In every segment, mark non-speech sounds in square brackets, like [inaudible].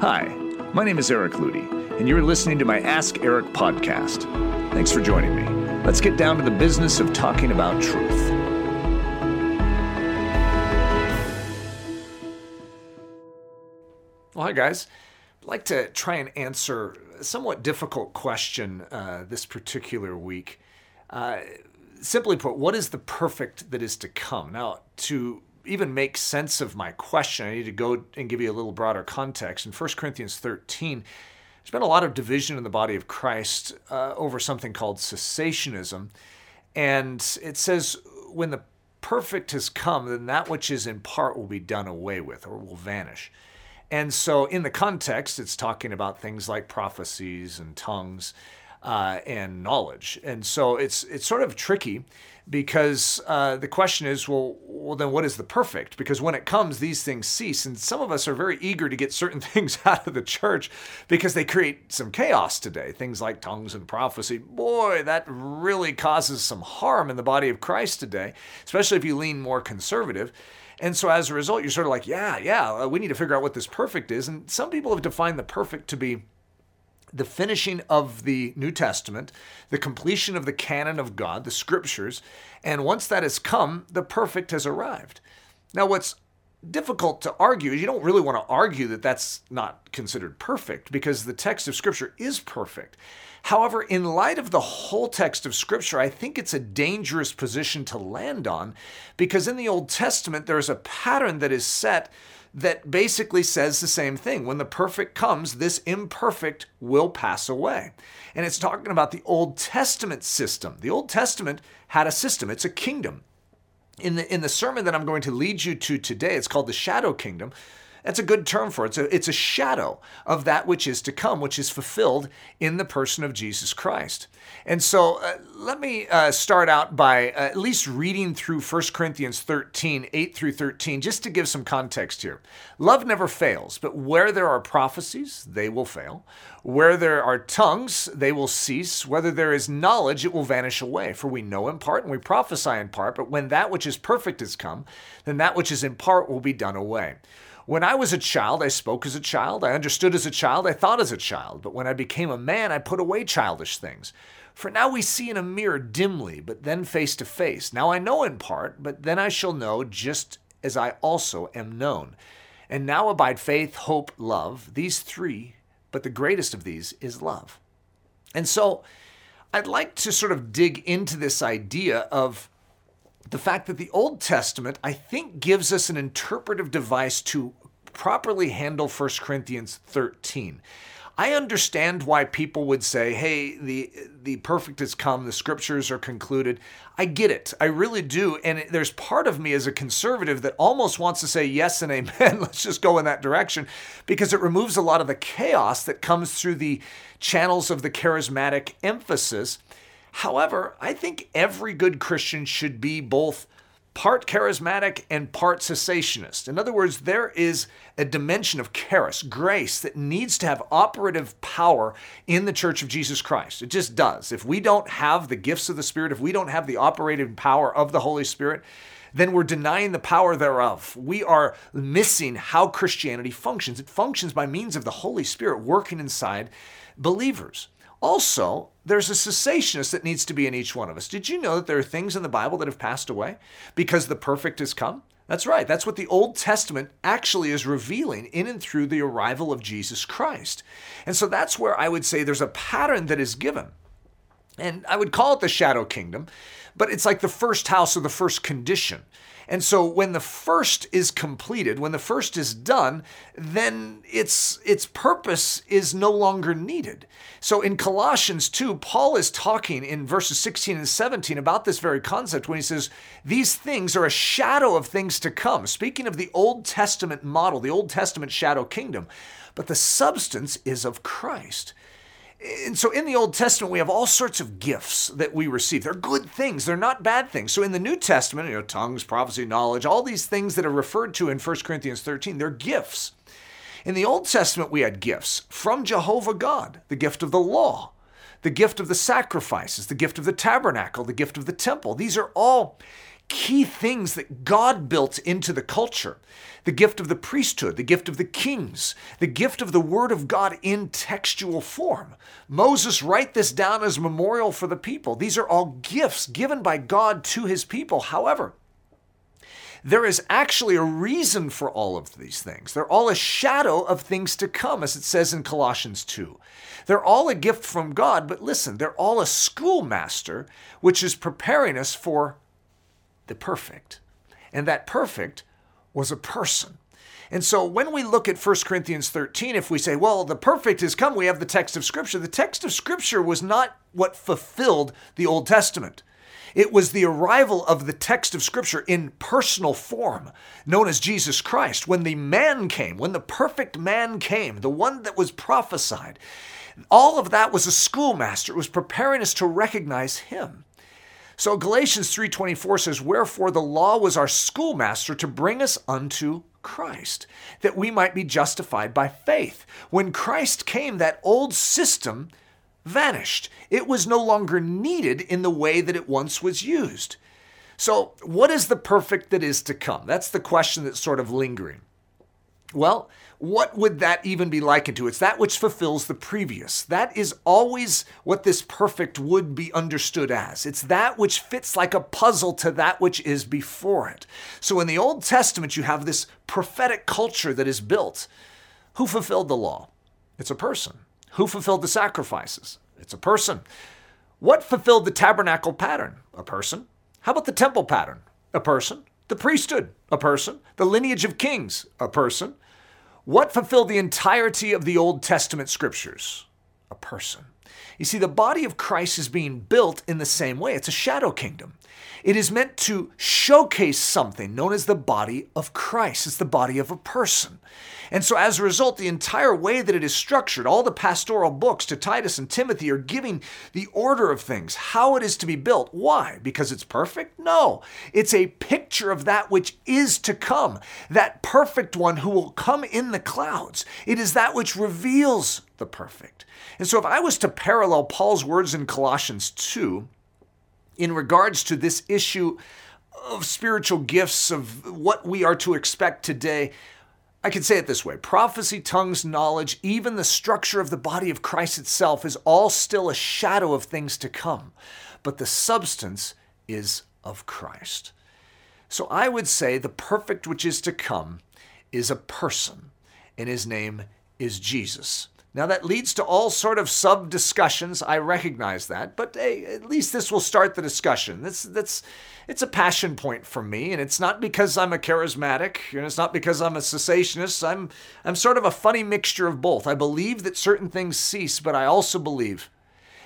Hi, my name is Eric Ludy, and you're listening to my Ask Eric podcast. Thanks for joining me. Let's get down to the business of talking about truth. Well, hi, guys. I'd like to try and answer a somewhat difficult question uh, this particular week. Uh, simply put, what is the perfect that is to come? Now, to even make sense of my question, I need to go and give you a little broader context. In 1 Corinthians 13, there's been a lot of division in the body of Christ uh, over something called cessationism. And it says, when the perfect has come, then that which is in part will be done away with or will vanish. And so, in the context, it's talking about things like prophecies and tongues uh, and knowledge. And so, it's it's sort of tricky because uh, the question is, well, well, then what is the perfect? Because when it comes, these things cease, and some of us are very eager to get certain [laughs] things out of the church because they create some chaos today. Things like tongues and prophecy, boy, that really causes some harm in the body of Christ today, especially if you lean more conservative. And so as a result, you're sort of like, yeah, yeah, we need to figure out what this perfect is. And some people have defined the perfect to be the finishing of the New Testament, the completion of the canon of God, the scriptures, and once that has come, the perfect has arrived. Now, what's difficult to argue is you don't really want to argue that that's not considered perfect because the text of Scripture is perfect. However, in light of the whole text of Scripture, I think it's a dangerous position to land on because in the Old Testament, there's a pattern that is set that basically says the same thing. When the perfect comes, this imperfect will pass away. And it's talking about the Old Testament system. The Old Testament had a system, it's a kingdom. In the, in the sermon that I'm going to lead you to today, it's called the Shadow Kingdom. That's a good term for it. It's a, it's a shadow of that which is to come, which is fulfilled in the person of Jesus Christ. And so uh, let me uh, start out by uh, at least reading through 1 Corinthians 13, 8 through 13, just to give some context here. Love never fails, but where there are prophecies, they will fail. Where there are tongues, they will cease. Whether there is knowledge, it will vanish away. For we know in part and we prophesy in part, but when that which is perfect is come, then that which is in part will be done away. When I was a child, I spoke as a child, I understood as a child, I thought as a child. But when I became a man, I put away childish things. For now we see in a mirror dimly, but then face to face. Now I know in part, but then I shall know just as I also am known. And now abide faith, hope, love, these three, but the greatest of these is love. And so I'd like to sort of dig into this idea of the fact that the Old Testament, I think, gives us an interpretive device to properly handle 1 Corinthians 13. I understand why people would say, "Hey, the the perfect has come, the scriptures are concluded." I get it. I really do. And there's part of me as a conservative that almost wants to say yes and amen. [laughs] Let's just go in that direction because it removes a lot of the chaos that comes through the channels of the charismatic emphasis However, I think every good Christian should be both part charismatic and part cessationist. In other words, there is a dimension of charis, grace, that needs to have operative power in the church of Jesus Christ. It just does. If we don't have the gifts of the Spirit, if we don't have the operative power of the Holy Spirit, then we're denying the power thereof. We are missing how Christianity functions. It functions by means of the Holy Spirit working inside believers. Also, there's a cessationist that needs to be in each one of us. Did you know that there are things in the Bible that have passed away because the perfect has come? That's right. That's what the Old Testament actually is revealing in and through the arrival of Jesus Christ. And so that's where I would say there's a pattern that is given. And I would call it the shadow kingdom, but it's like the first house or the first condition. And so when the first is completed, when the first is done, then its its purpose is no longer needed. So in Colossians 2, Paul is talking in verses 16 and 17 about this very concept when he says, These things are a shadow of things to come. Speaking of the Old Testament model, the Old Testament shadow kingdom, but the substance is of Christ. And so in the Old Testament, we have all sorts of gifts that we receive. They're good things, they're not bad things. So in the New Testament, you know, tongues, prophecy, knowledge, all these things that are referred to in 1 Corinthians 13, they're gifts. In the Old Testament, we had gifts from Jehovah God, the gift of the law, the gift of the sacrifices, the gift of the tabernacle, the gift of the temple. These are all key things that God built into the culture the gift of the priesthood, the gift of the kings, the gift of the Word of God in textual form. Moses write this down as memorial for the people. These are all gifts given by God to his people. However, there is actually a reason for all of these things. They're all a shadow of things to come, as it says in Colossians 2. They're all a gift from God, but listen, they're all a schoolmaster which is preparing us for the perfect. And that perfect was a person. And so when we look at 1 Corinthians 13, if we say, well, the perfect has come, we have the text of Scripture, the text of Scripture was not what fulfilled the Old Testament. It was the arrival of the text of Scripture in personal form, known as Jesus Christ. When the man came, when the perfect man came, the one that was prophesied, all of that was a schoolmaster. It was preparing us to recognize him. So Galatians 3:24 says, "Wherefore the law was our schoolmaster to bring us unto Christ, that we might be justified by faith." When Christ came, that old system vanished. It was no longer needed in the way that it once was used. So, what is the perfect that is to come? That's the question that's sort of lingering. Well, what would that even be likened to? It's that which fulfills the previous. That is always what this perfect would be understood as. It's that which fits like a puzzle to that which is before it. So in the Old Testament, you have this prophetic culture that is built. Who fulfilled the law? It's a person. Who fulfilled the sacrifices? It's a person. What fulfilled the tabernacle pattern? A person. How about the temple pattern? A person. The priesthood? A person. The lineage of kings? A person. What fulfilled the entirety of the Old Testament scriptures? A person. You see, the body of Christ is being built in the same way. It's a shadow kingdom. It is meant to showcase something known as the body of Christ. It's the body of a person. And so, as a result, the entire way that it is structured, all the pastoral books to Titus and Timothy are giving the order of things, how it is to be built. Why? Because it's perfect? No. It's a picture of that which is to come, that perfect one who will come in the clouds. It is that which reveals the perfect. And so, if I was to parallel Paul's words in Colossians 2 in regards to this issue of spiritual gifts, of what we are to expect today, I can say it this way prophecy, tongues, knowledge, even the structure of the body of Christ itself is all still a shadow of things to come, but the substance is of Christ. So I would say the perfect which is to come is a person, and his name is Jesus. Now that leads to all sort of sub discussions. I recognize that, but hey, at least this will start the discussion. That's that's it's a passion point for me, and it's not because I'm a charismatic, and it's not because I'm a cessationist. I'm I'm sort of a funny mixture of both. I believe that certain things cease, but I also believe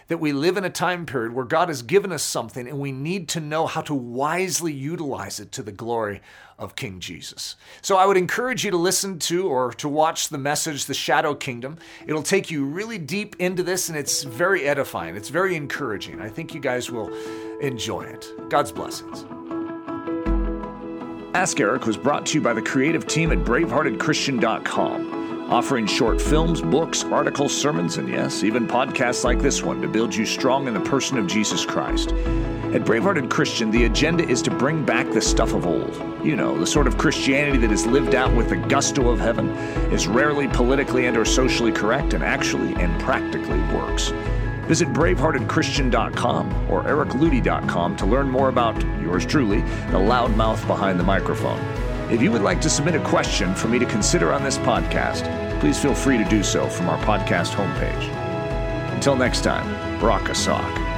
that we live in a time period where God has given us something and we need to know how to wisely utilize it to the glory of King Jesus. So I would encourage you to listen to or to watch the message, The Shadow Kingdom. It'll take you really deep into this and it's very edifying. It's very encouraging. I think you guys will enjoy it. God's blessings. Ask Eric was brought to you by the creative team at braveheartedchristian.com offering short films, books, articles, sermons, and yes, even podcasts like this one to build you strong in the person of Jesus Christ. At Bravehearted Christian, the agenda is to bring back the stuff of old. You know, the sort of Christianity that is lived out with the gusto of heaven, is rarely politically and or socially correct, and actually and practically works. Visit braveheartedchristian.com or ericludy.com to learn more about yours truly, the loudmouth behind the microphone. If you would like to submit a question for me to consider on this podcast, please feel free to do so from our podcast homepage. Until next time, rock a sock.